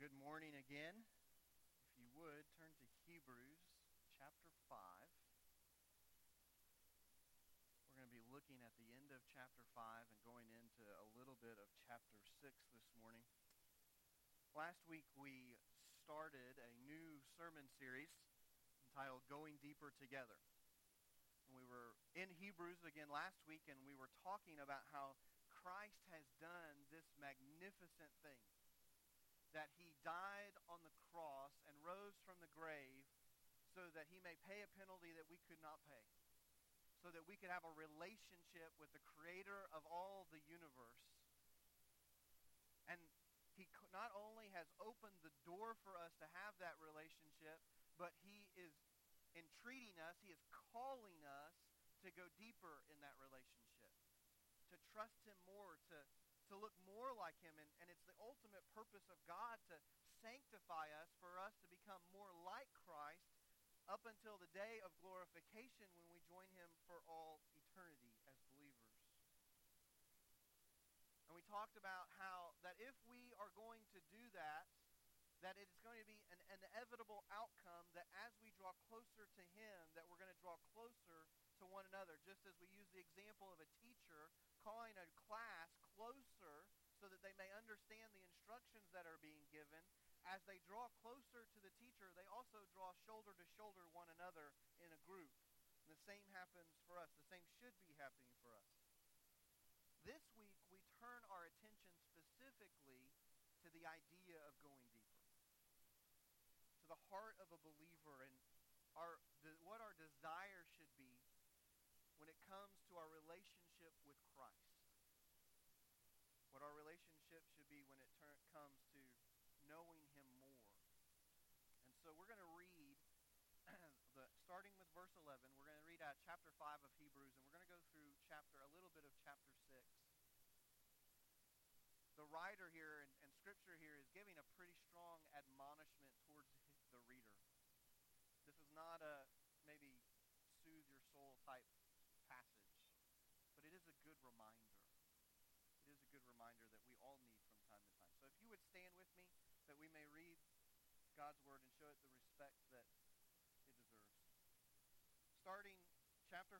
good morning again. If you would, turn to Hebrews chapter 5. We're going to be looking at the end of chapter 5 and going into a little bit of chapter 6 this morning. Last week we started a new sermon series entitled Going Deeper Together. And we were in Hebrews again last week and we were talking about how Christ has done this magnificent thing that he died on the cross and rose from the grave so that he may pay a penalty that we could not pay. So that we could have a relationship with the creator of all the universe. And he not only has opened the door for us to have that relationship, but he is entreating us, he is calling us to go deeper in that relationship, to trust him more, to to look more like him. And, and it's the ultimate purpose of God to sanctify us, for us to become more like Christ up until the day of glorification when we join him for all eternity as believers. And we talked about how that if we are going to do that, that it is going to be an inevitable outcome that as we draw closer to him, that we're going to draw closer to one another. Just as we use the example of a teacher calling a class closer so that they may understand the instructions that are being given. As they draw closer to the teacher, they also draw shoulder to shoulder one another in a group. And the same happens for us. The same should be happening for us. This week, we turn our attention specifically to the idea of going deeper, to the heart of a believer and our, what our desire should be when it comes to our relationship with Christ. What our relationship should be when it ter- comes to knowing him more. And so we're going to read, the, starting with verse 11, we're going to read out chapter 5 of Hebrews, and we're going to go through chapter, a little bit of chapter 6. The writer here and, and scripture here is giving a pretty strong admonishment towards the reader. This is not a maybe soothe your soul type passage, but it is a good reminder. It is a good reminder that we all need from time to time. So if you would stand with me that we may read God's word and show it the respect that it deserves. Starting chapter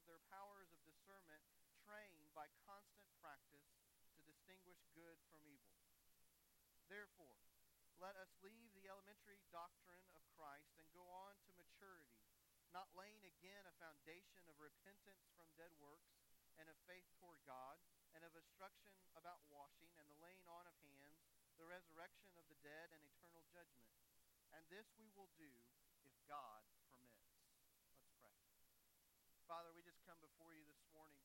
their powers of discernment trained by constant practice to distinguish good from evil. Therefore, let us leave the elementary doctrine of Christ and go on to maturity, not laying again a foundation of repentance from dead works and of faith toward God, and of instruction about washing and the laying on of hands, the resurrection of the dead, and eternal judgment. And this we will do if God permits. Let's pray. Father, we just come before you this morning.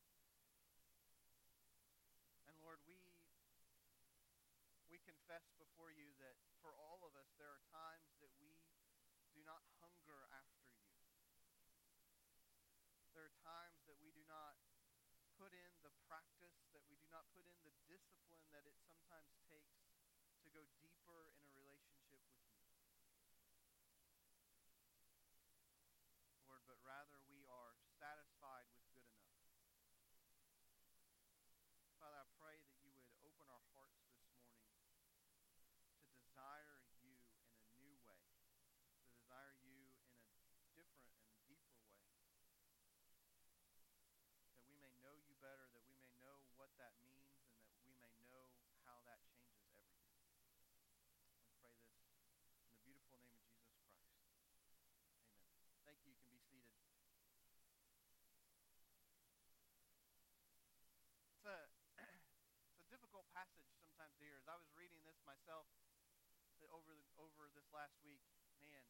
And Lord, we we confess before you that for all of us, there are times that we do not hunger after you. There are times that we do not put in the practice, that we do not put in the discipline that it sometimes takes to go deeper in a relationship with you. Lord, but rather myself over the, over this last week, man,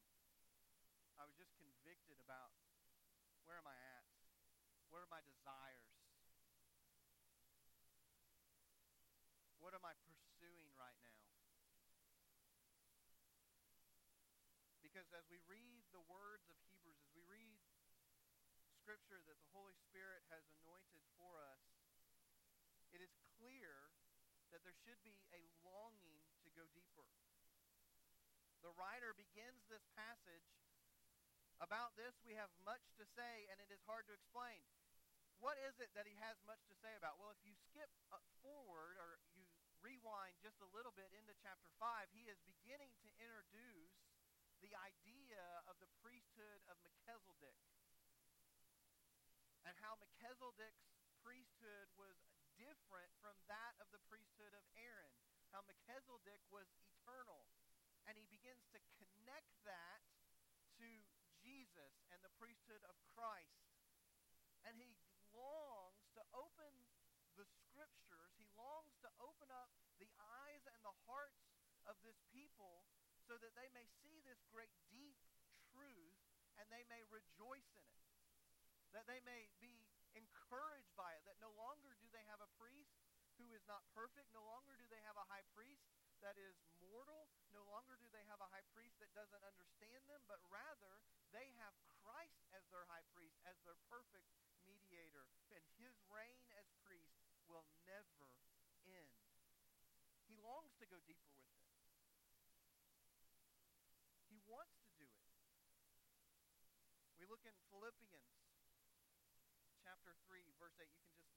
I was just convicted about where am I at? What are my desires? What am I pursuing right now? Because as we read the words of Hebrews, as we read scripture that the Holy Spirit has anointed for us, it is clear that there should be a go deeper. The writer begins this passage about this we have much to say and it is hard to explain. What is it that he has much to say about? Well, if you skip forward or you rewind just a little bit into chapter 5, he is beginning to introduce the idea of the priesthood of Melchizedek and how Melchizedek's priesthood was different from that of the priesthood of Aaron, how Melchizedek was eternal. And he begins to connect that to Jesus and the priesthood of Christ. And he longs to open the scriptures, he longs to open up the eyes and the hearts of this people so that they may see this great deep truth and they may rejoice in it. That they may be encouraged by it, that no longer do they have a priest who is not perfect, no longer do they have a high priest that is mortal, no longer do they have a high priest that doesn't understand them, but rather they have Christ as their high priest, as their perfect mediator, and his reign as priest will never end. He longs to go deeper with them. He wants to do it. We look in Philippians chapter 3, verse 8. You can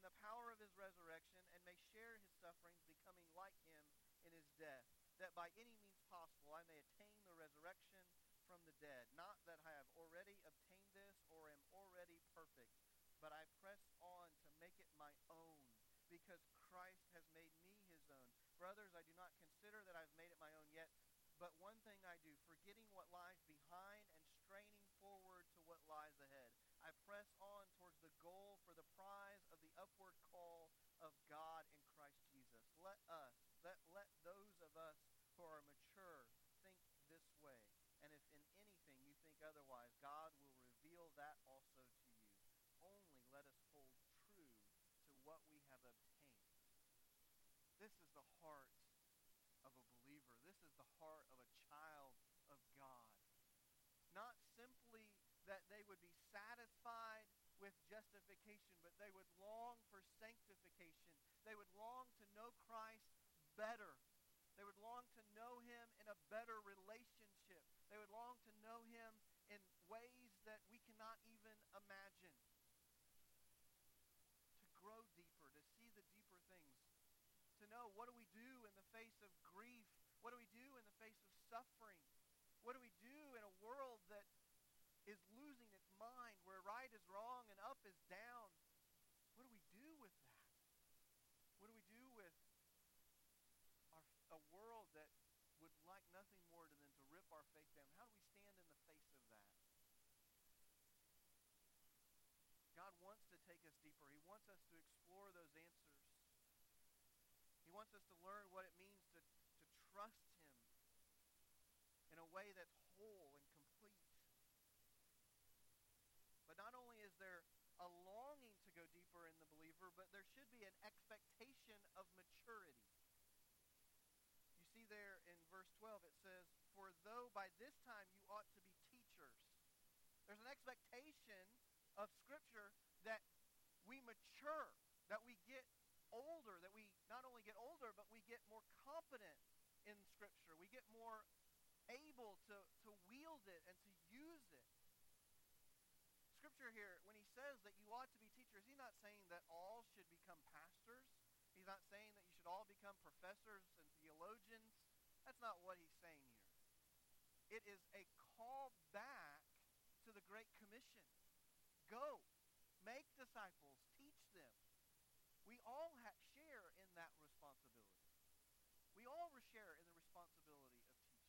and the power of his resurrection, and may share his sufferings, becoming like him in his death, that by any means possible I may attain the resurrection from the dead. Not that I have already obtained this or am already perfect, but I press on to make it my own, because Christ has made me his own. Brothers, I do not consider that I've made it my own yet, but one thing I do, forgetting what lies behind and straining forward to what lies ahead. I press on towards the goal for the prize of the upward call of God in Christ Jesus. Let us, let, let those of us who are mature think this way. And if in anything you think otherwise, God will reveal that also to you. Only let us hold true to what we have obtained. This is the heart of a believer. This is the heart of a child of God. Not simply that they would be satisfied with justification, but they would long for sanctification. They would long to know Christ better. They would long to know him in a better relationship. They would long to know him in ways that we cannot even imagine. To grow deeper, to see the deeper things. To know what do we do in the face of grief? What do we do in the face of suffering? What do we do in a world that is losing its mind, where right is wrong and up is down? What do we do with that? What do we do with our, a world that would like nothing more than to rip our faith down? How do we stand in the face of that? God wants to take us deeper. He wants us to explore those answers. He wants us to learn what it means to, to trust Him in a way that's whole and complete. But not only is there a longing to go deeper in the believer, but there should be an expectation of maturity. You see there in verse 12, it says, For though by this time you ought to be teachers. There's an expectation of Scripture that we mature, that we get older, that we not only get older, but we get more competent in Scripture. We get more able to, to wield it and to use it. Scripture here, when he says that you ought to be teachers, he's not saying that all should become pastors. He's not saying that you should all become professors and theologians. That's not what he's saying here. It is a call back to the Great Commission. Go, make disciples, teach them. We all ha- share in that responsibility. We all share in the responsibility of teaching.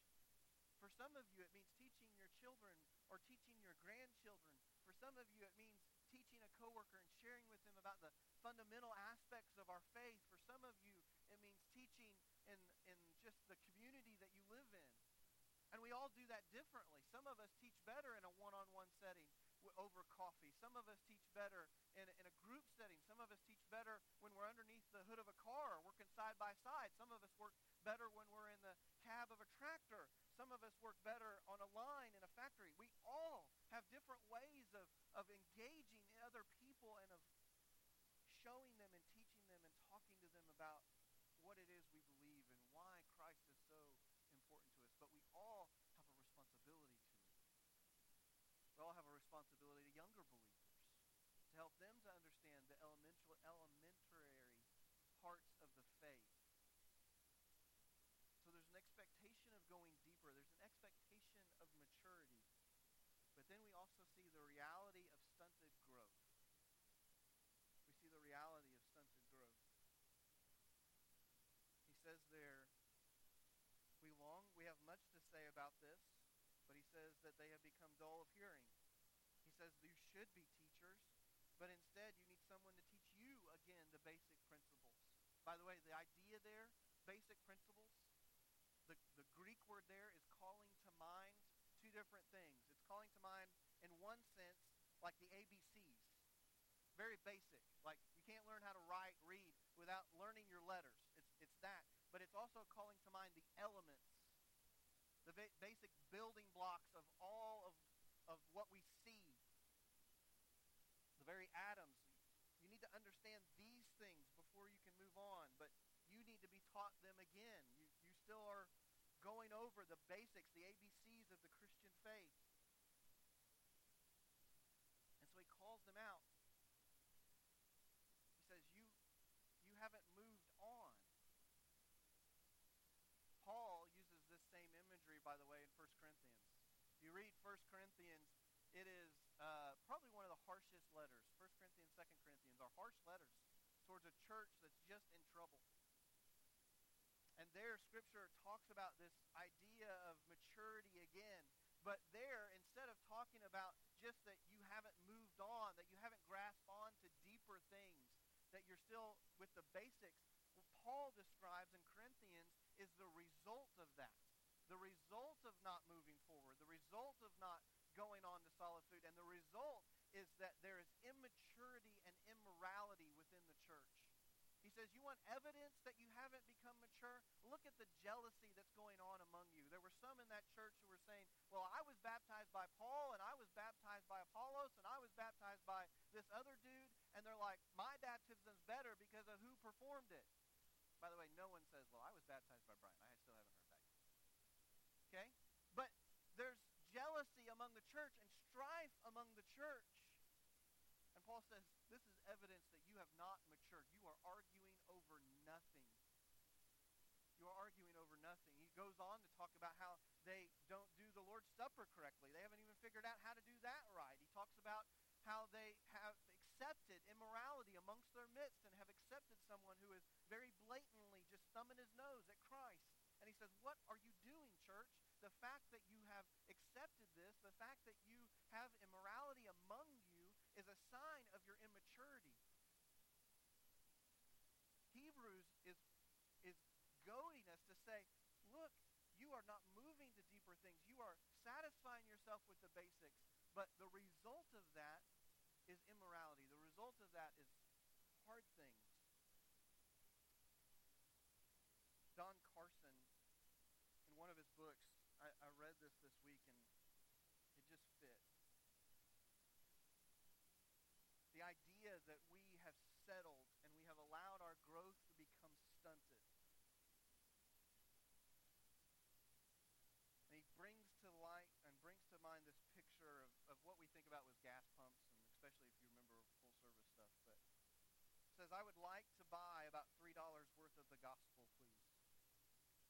For some of you, it means teaching your children or teaching your grandchildren. For some of you, it means teaching a coworker and sharing with them about the fundamental aspects of our faith. For some of you, it means teaching in, in just the community that you live in. And we all do that differently. Some of us teach better in a one on one setting over coffee. Some of us teach better in in a group setting. Some of us teach better when we're underneath the hood of a car working side by side. Some of us work better when we're in the cab of a tractor. Some of us work better on a line in a factory. We all have different ways of, of engaging other people and of showing them and teaching them and talking to them about what it is we believe and why Christ is so important to us. But we all have a responsibility to it. We all have a responsibility to younger believers to help them to understand the elemental, elementary parts of the faith. So there's an expectation of going deeper. There's an expectation of maturity. But then we also see the reality of stunted growth. We see the reality of stunted growth. He says there, we long, we have much to say about this, but he says that they have become dull of hearing. He says you should be teachers, but instead you need someone to teach you again the basic principles. By the way, the idea there, basic principles, the, the Greek word there is calling to mind two different things. It's calling to mind, in one sense, like the ABCs. Very basic. Like you can't learn how to write, read without learning your letters. It's, it's that. But it's also calling to mind the elements, the ba- basic building blocks of all of, of what we see, the very atoms. You need to understand these things before you can move on, but you need to be taught them again. You, you still are going over the basics, the ABCs of the Christian faith. And so he calls them out. He says, You you haven't moved on. Paul uses this same imagery, by the way, in 1 Corinthians. If you read 1 Corinthians, it is uh, probably one of the harshest letters. 1 Corinthians, 2 Corinthians are harsh letters towards a church that's just in trouble. And there, Scripture talks about this idea of maturity again. But there, instead of talking about just that you haven't moved on, that you haven't grasped on to deeper things, that you're still with the basics, what Paul describes in Corinthians is the result of that. The result of not moving forward, the result of not going on to solid food, and the result is that there is immaturity and immorality within the church. He says, You want evidence that you haven't become mature? Look at the jealousy that's going on among you. There were some in that church who were saying, Well, I was baptized by Paul, and I was baptized by Apollos, and I was baptized by this other dude. And they're like, My baptism's better because of who performed it. By the way, no one says, Well, I was baptized by Brian. I still haven't heard that. Okay? But there's jealousy among the church and strife among the church. Paul says, This is evidence that you have not matured. You are arguing over nothing. You are arguing over nothing. He goes on to talk about how they don't do the Lord's Supper correctly. They haven't even figured out how to do that right. He talks about how they have accepted immorality amongst their midst and have accepted someone who is very blatantly just thumbing his nose at Christ. And he says, What are you doing, church? The fact that you have accepted this, the fact that you have immorality is a sign of your immaturity. Hebrews is, is goading us to say, look, you are not moving to deeper things. You are satisfying yourself with the basics. But the result of that is immorality. The result of that is hard things. Don Carson, in one of his books, I, I read this this week and it just fit. The idea that we have settled and we have allowed our growth to become stunted. And he brings to light and brings to mind this picture of, of what we think about with gas pumps, and especially if you remember full service stuff. But it says, I would like to buy about $3 worth of the gospel, please.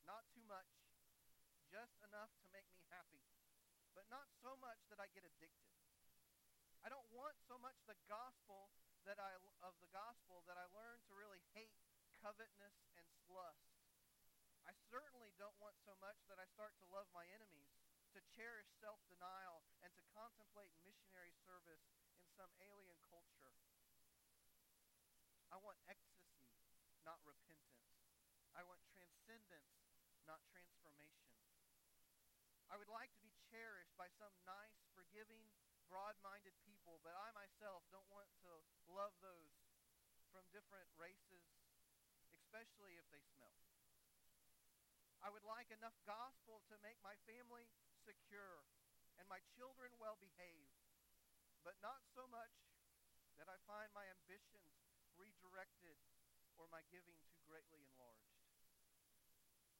Not too much, just enough to make me happy, but not so much that I get addicted. I don't want so much the gospel that I of the gospel that I learn to really hate covetousness and lust. I certainly don't want so much that I start to love my enemies. to cherish self denial, and to contemplate missionary service in some alien culture. I want ecstasy, not repentance. I want transcendence, not transformation. I would like to be cherished by some nice, forgiving, broad minded people, but I myself don't want to love those from different races, especially if they smell. I would like enough gospel to make my family secure and my children well behaved, but not so much that I find my ambitions redirected or my giving too greatly enlarged.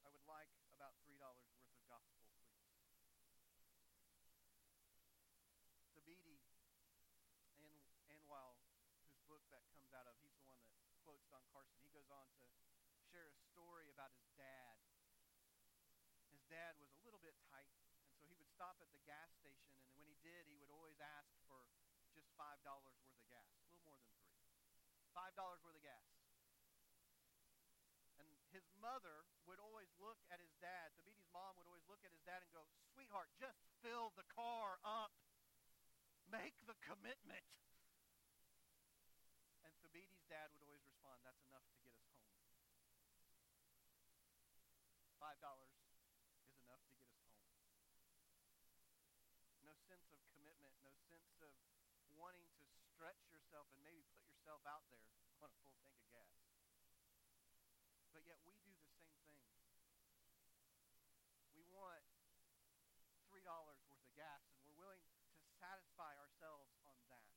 I would like about $3 worth of gospel, please. Thabiti and Anwile, whose book that comes out of, he's the one that quotes Don Carson. He goes on to share a story about his dad His dad was a little bit tight, and so he would stop at the gas station, and when he did, he would always ask for just $5 worth of gas, a little more than three. $5 worth of gas. And his mother would always look at his dad, Thabiti's mom would always look at his dad and go, Sweetheart, just fill the car up. Make the commitment. And Thabiti's dad would always respond, That's enough to get us home. $5 is enough to get us home. No sense of commitment, no sense of wanting to stretch yourself and maybe put yourself out there on a full tank of gas. But yet we do the same thing. We want $3 worth of gas, and we're willing to satisfy ourselves on that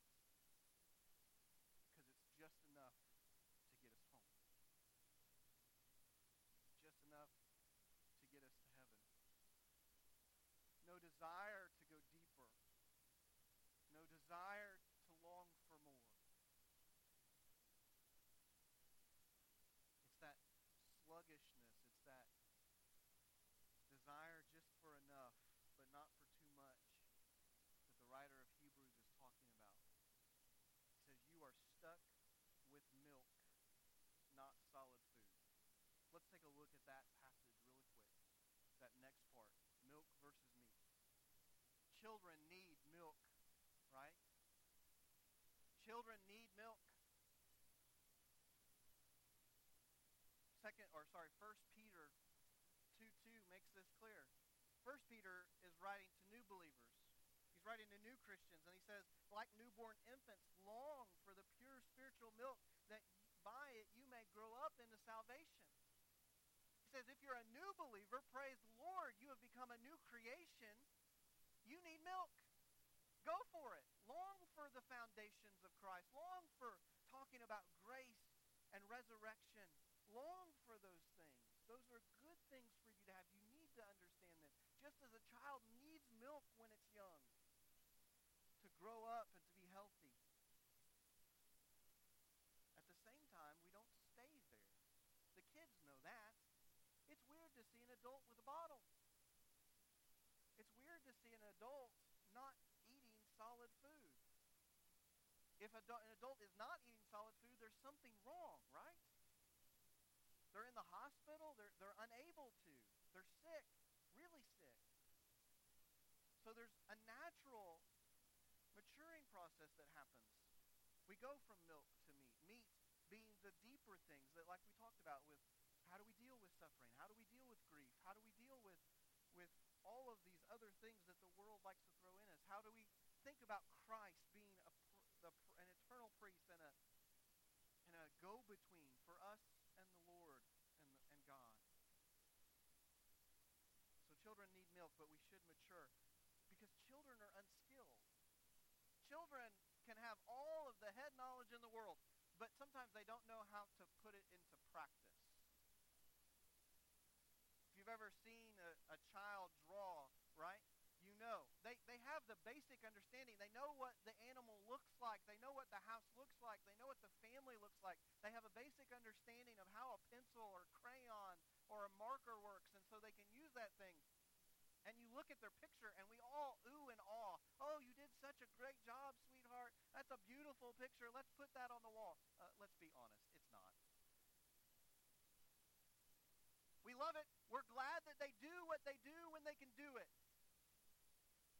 because it's just enough to get us home. Just enough to get us to heaven. No desire desire to long for more. It's that sluggishness, it's that desire just for enough, but not for too much, that the writer of Hebrews is talking about. He says, You are stuck with milk, not solid food. Let's take a look at that passage really quick. That next part milk versus meat. Children need milk right? Children need milk. Second, or sorry, First Peter 2 2 makes this clear. First Peter is writing to new believers. He's writing to new Christians, and he says, like newborn infants, long spiritual milk that by it you may grow up into salvation. He says, if you're a new believer, praise the Lord, you have become a new creation. You need milk. Go for it. Long for the foundations of Christ. Long for talking about grace and resurrection. Long for those things. Those are good things for you to have. You need to understand them. Just as a child needs milk when it's young to grow up and to be healthy. At the same time, we don't stay there. The kids know that. It's weird see an adult with a bottle. It's weird to see an adult not eating solid food. If an adult is not eating solid food, there's something wrong, right? They're in the hospital, they're, they're unable to, they're sick, really sick. So there's a natural maturing process that happens. We go from milk to meat. Meat being the deeper things that, like we talked about, with how do we deal with suffering? How do we deal with grief? How do we deal with, with all of these other things that the world likes to throw in us? How do we think about Christ being a, the, an eternal priest and a, and a go-between for us and the Lord and, the, and God. So children need milk, but we should mature because children are unskilled. Children can have all of the head knowledge in the world, but sometimes they don't know how to put it into practice. If you've ever seen a, a child draw, right? know. They, they have the basic understanding. They know what the animal looks like. They know what the house looks like. They know what the family looks like. They have a basic understanding of how a pencil or crayon or a marker works, and so they can use that thing. And you look at their picture, and we all ooh and awe. Oh, you did such a great job, sweetheart. That's a beautiful picture. Let's put that on the wall. Uh, let's be honest, it's not. We love it. We're glad that they do what they do when they can do it.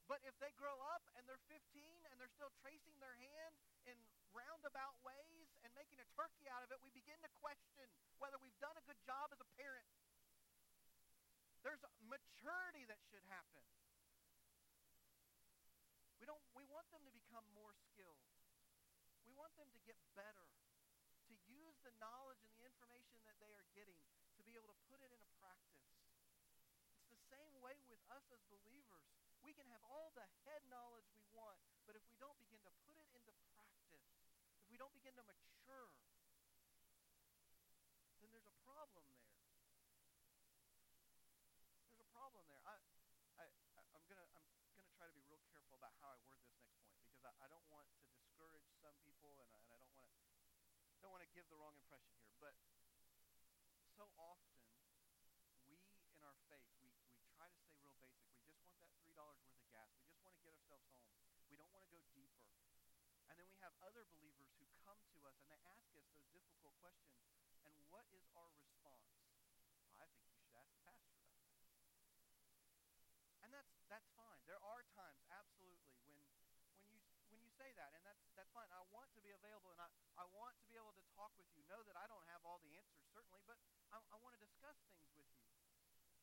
But if they grow up and they're 15 and they're still tracing their hand in roundabout ways and making a turkey out of it, we begin to question whether we've done a good job as a parent. There's maturity that should happen. We don't we want them to become more skilled. We want them to get better, to use the knowledge and the information that they are getting to be able to put it into practice. It's the same way with us as believers. We can have all the head knowledge we want, but if we don't begin to put it into practice, if we don't begin to mature, then there's a problem there. There's a problem there. I, I, I'm gonna, I'm gonna try to be real careful about how I word this next point because I, I don't want to discourage some people, and I, and I don't want to, don't want to give the wrong impression here. But so often, we in our faith, we, we try to stay real basic. We just want that three dollars worth of gas. We just want to get ourselves home. We don't want to go deeper. And then we have other believers who come to us and they ask us those difficult questions. And what is our response? I think you should ask the pastor about that. And that's that's fine. There are times, absolutely, when when you when you say that, and that's that's fine. I want to be available, and I, I want to be able to talk with you. Know that I don't have all the answers, certainly, but I, I want to discuss things with you.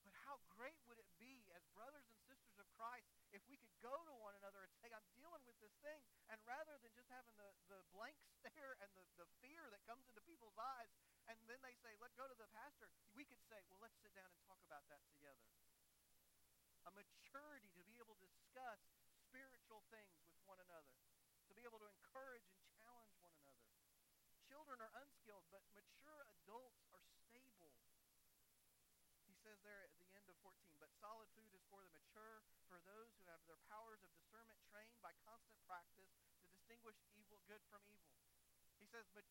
But how great would it be as brothers and sisters of Christ if we could go to one another and say, I'm dealing this thing, and rather than just having the, the blank stare and the, the fear that comes into people's eyes, and then they say, let go to the pastor, we could say, well, let's sit down and talk about that together. A maturity to be able to discuss spiritual things with one another, to be able to encourage and challenge one another. Children are unskilled, but mature adults are stable. He says there at the end of 14, but solid food is for the mature, for those who have their powers of discernment trained by constant practice to distinguish evil good from evil. He says, but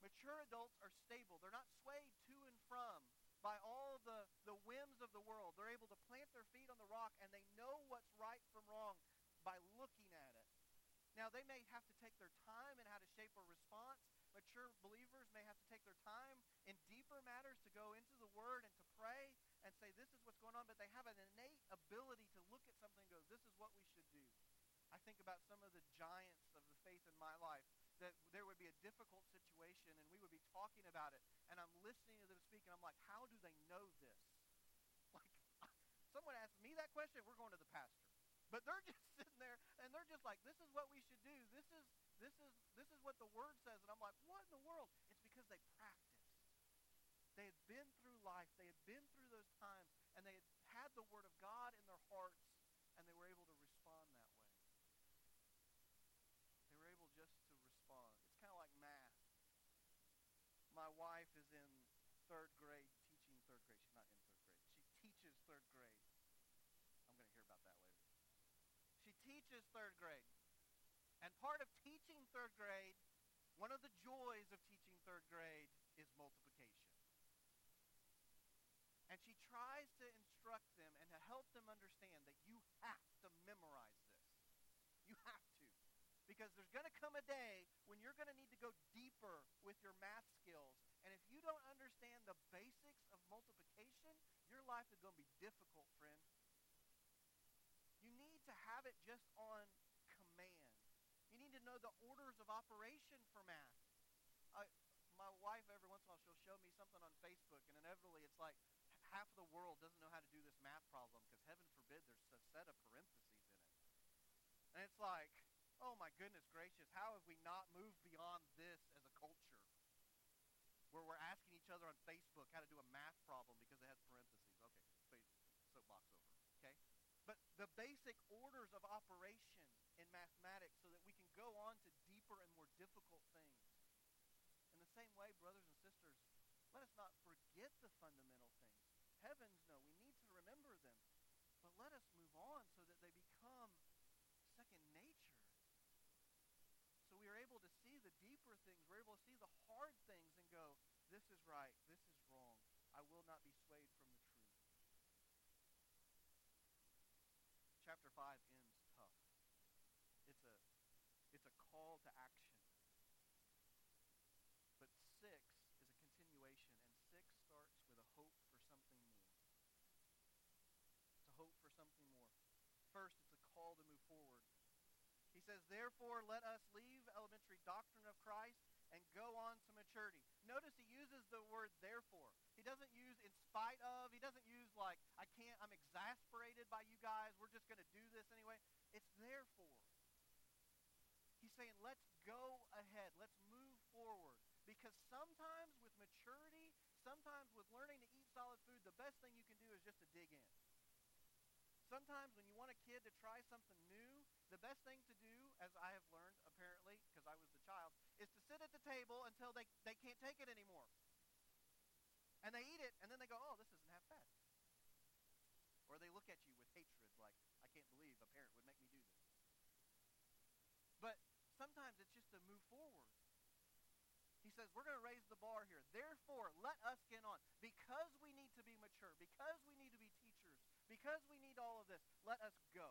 mature adults are stable. They're not swayed to and from by all the, the whims of the world. They're able to plant their feet on the rock and they know what's right from wrong by looking at it. Now, they may have to take their time in how to shape a response. Mature believers may have to take their time in deeper matters to go into the Word and to pray and say, this is what's going on, but they have an innate ability to look at something and go, this is what we should do. I think about some of the giants faith in my life that there would be a difficult situation and we would be talking about it and I'm listening to them speak and I'm like, how do they know this? Like, someone asked me that question, we're going to the pastor. But they're just sitting there and they're just like, this is what we should do. This is this is this is what the word says. And I'm like, what in the world? It's because they practiced. They had been through life. They had been through those times and they had had the word of God in their hearts and they were able to respond that way. They were able just to respond. It's kind of like math. My wife is in third grade, teaching third grade. She's not in third grade. She teaches third grade. I'm going to hear about that later. She teaches third grade. And part of teaching third grade, one of the joys of teaching third grade is multiplication. And she tries to instruct them and to help them understand that you have to memorize this. You have to. Because there's going to come a day when you're going to need to go deeper with your math skills. And if you don't understand the basics of multiplication, your life is going to be difficult, friend. Have it just on command. You need to know the orders of operation for math. My wife, every once in a while, she'll show me something on Facebook, and inevitably it's like half of the world doesn't know how to do this math problem because heaven forbid there's a set of parentheses in it. And it's like, oh my goodness gracious, how have we not moved beyond this as a culture? Where we're asking each other on Facebook how to do a math problem because it has parentheses. Okay, soapbox over. Okay? But the basic orders of operation in mathematics so that we can go on to deeper and more difficult things. In the same way, brothers and sisters, let us not forget the fundamental things. Heavens, no, we need to remember them. But let us move on so that they become second nature. So we are able to see the deeper things. We're able to see the hard things and go, this is right, this is wrong. I will not be swayed from the truth. Chapter 5 ends tough. It's a, it's a call to action. But 6 is a continuation, and 6 starts with a hope for something more. It's a hope for something more. First, it's a call to move forward. He says, Therefore, let us leave elementary doctrine of Christ and go on to maturity. Notice he uses the word therefore. He doesn't use in spite of. He doesn't use like, I can't, I'm exasperated by you guys. We're just going to do this anyway. It's therefore. He's saying, let's go ahead. Let's move forward. Because sometimes with maturity, sometimes with learning to eat solid food, the best thing you can do is just to dig in. Sometimes when you want a kid to try something new, the best thing to do, as I have learned apparently, because I was the child, is to sit at the table until they, they can't take it anymore. And they eat it, and then they go, oh, this isn't half bad. Or they look at you with hatred, like, I can't believe a parent would make me do this. But sometimes it's just to move forward. He says, we're going to raise the bar here. Therefore, let us get on. Because we need to be mature, because we need to be teachers, because we need all of this, let us go.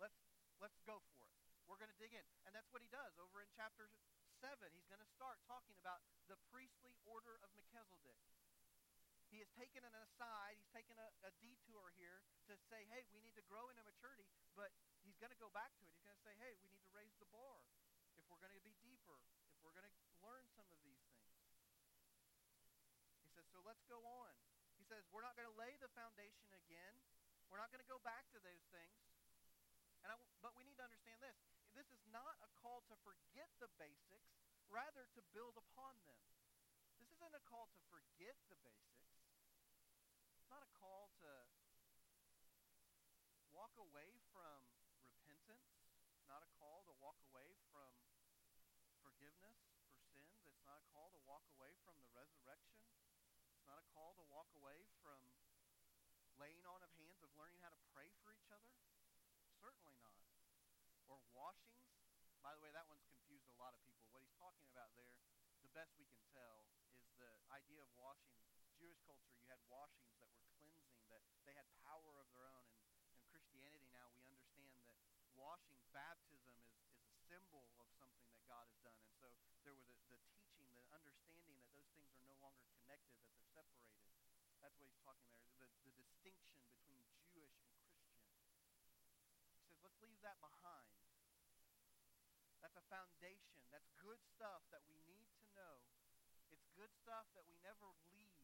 Let's, let's go for it. We're going to dig in. And that's what he does over in chapter 7. He's going to start talking about the priestly order of Melchizedek. He has taken an aside, he's taken a, a detour here to say, hey, we need to grow into maturity, but he's going to go back to it. He's going to say, hey, we need to raise the bar if we're going to be deeper, if we're going to learn some of these things. He says, so let's go on. He says, we're not going to lay the foundation again. We're not going to go back to those things. And I, but we need to understand this. This is not a call to forget the basics, rather to build upon them. This isn't a call to forget the basics. It's not a call to walk away from repentance. It's not a call to walk away from forgiveness for sins. It's not a call to walk away from the resurrection. It's not a call to walk away from laying on of hands of learning how to pray for each other. Certainly not. Or washings. By the way, that one's confused a lot of people. What he's talking about there, the best we can tell, is the idea of washing. Jewish culture, you had washings that were cleansing, that they had power of their own. And in Christianity now, we understand that washing, baptism, is, is a symbol of something that God has done. And so there was a, the teaching, the understanding that those things are no longer connected, that they're separated. That's what he's talking there, the, the distinction between Jewish and Christian. He says, let's leave that behind. That's a foundation. That's good stuff that we need to know it's good stuff that we never leave.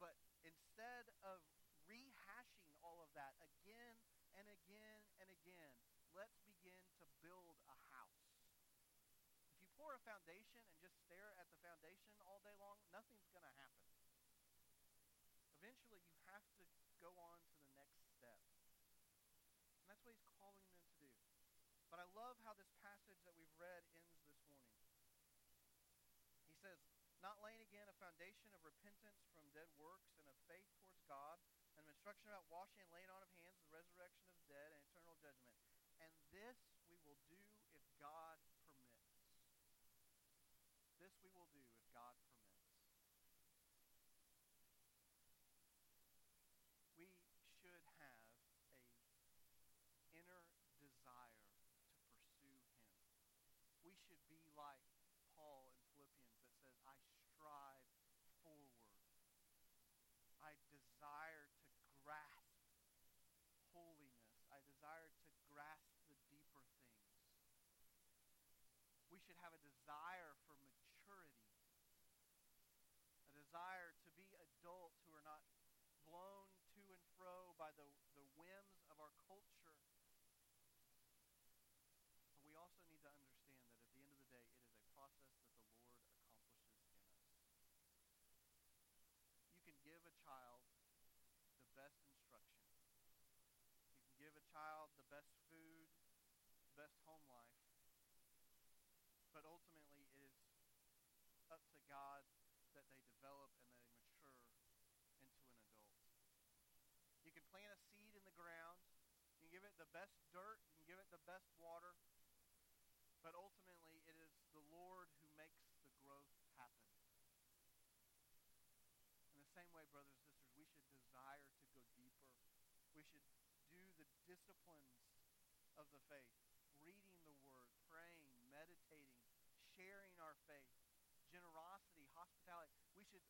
But instead of rehashing all of that again and again and again, let's begin to build a house. If you pour a foundation and just stare at the foundation all day long, nothing's going to happen. Eventually, you have to go on to the next step. And that's what he's calling them to do. But I love how this passage that we've read ends this morning says, not laying again a foundation of repentance from dead works and of faith towards God, and of instruction about washing and laying on of hands, the resurrection of the dead, and eternal judgment. And this we will do if God permits. This we will do if God permits. We should have a inner desire to pursue him. We should be like desire to grasp holiness. I desire to grasp the deeper things. We should have a desire for maturity, a desire to be adults who are not blown to and fro by the, the whims of our culture. But we also need to understand that at the end of the day, it is a process that the Lord accomplishes in us. You can give a child best instruction. You can give a child the best food, the best home life, but ultimately it is up to God that they develop and they mature into an adult. You can plant a seed in the ground, you can give it the best dirt, you can give it the best water, but ultimately it is the Lord who makes the growth happen. In the same way, brothers and sisters, we should desire to go deeper. we should do the disciplines of the faith reading the word, praying, meditating, sharing our faith, generosity, hospitality. We should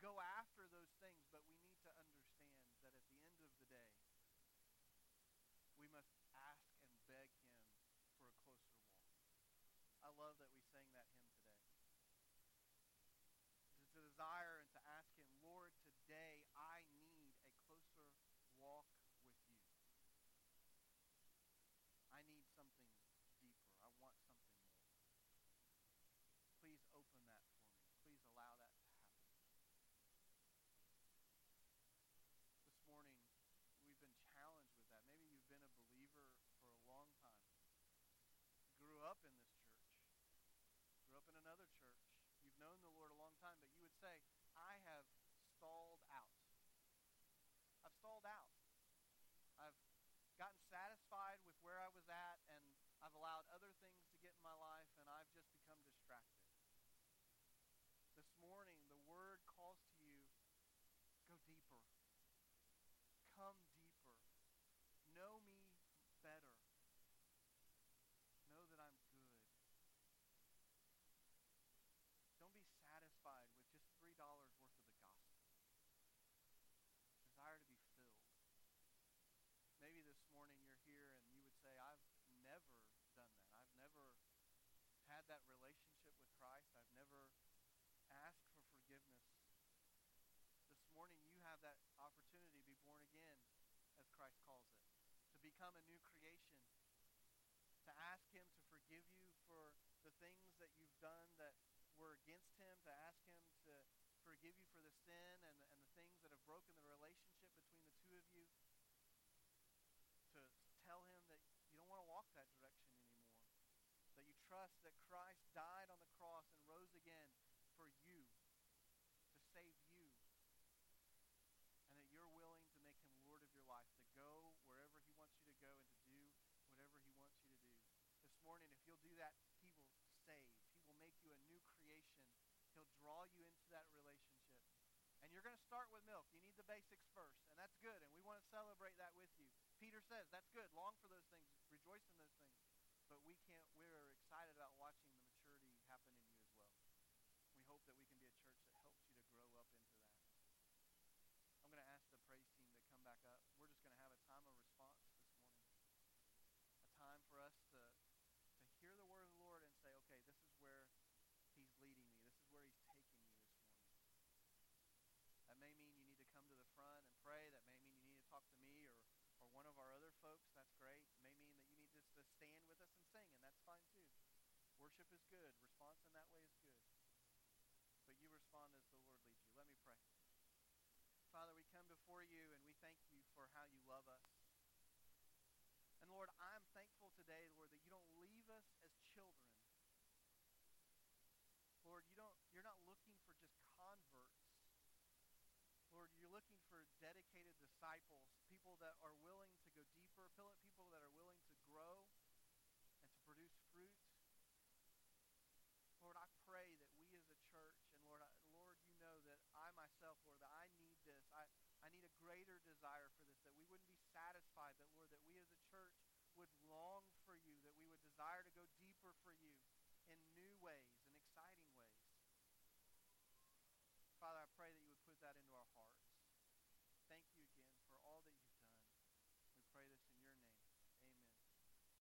go after those things, but we need to understand that at the end of the day, we must ask and beg Him for a closer walk. I love that we sang that hymn today. A desire and to ask Him, Lord, today I need a closer walk with you. I need something deeper. I want something more. Please open that for me. Please allow that to happen. This morning, we've been challenged with that. Maybe you've been a believer for a long time. Grew up in this church. Grew up in another church. You've known the Lord a long time, but you would say, I have stalled out. I've stalled out. I've gotten satisfied with where I was at, and I've allowed other things to get in my life, and I've just become distracted. This morning, the Word calls to you go deeper, come deeper, know me better, know that I'm good. Don't be satisfied with just $3 worth of the gospel. Desire to be filled. Maybe this morning you're here and you would say, I've never done that. I've never had that relationship with Christ. I've never asked for forgiveness. This morning you have that opportunity to be born again, as Christ calls it, to become a new creation, to ask Him to forgive you for the things that you've done that were against Him, to ask Him to forgive you for the sin and and the things that have broken the relationship between the two of you, to tell Him that you don't want to walk that direction anymore, that you trust that Christ died on the cross and rose again for you, to save you, and that you're willing to make Him Lord of your life, to go wherever He wants you to go and to do whatever He wants you to do. This morning, if you'll do that, He will save. He will make you a new creation. He'll draw you into that relationship. And you're going to start with milk. You need the basics first, and that's good, and we want to celebrate that with you. Peter says, that's good. Long for those things. Rejoice in those things. But we can't, we're excited about watching the maturity happen in you as well. We hope that we can be a church that helps you to grow up into that. I'm going to ask the praise team to come back up. We're just going to have a time of response this morning. A time for us to, to hear the word of the Lord and say, okay, this is where he's leading me. This is where he's taking me this morning. That may mean you need to come to the front and pray. That may mean you need to talk to me or, or one of our other folks. That's great. It may mean that you need just to stand with us and sing, and that's fine too. Worship is good. Response in that way is good. But you respond as the Lord leads you. Let me pray. Father, we come before you and we thank you for how you love us. And Lord, I'm thankful today, Lord, that you don't leave us as children. Lord, you don't you're not looking for just converts. Lord, you're looking for dedicated disciples, people that are willing to go deeper, people ways.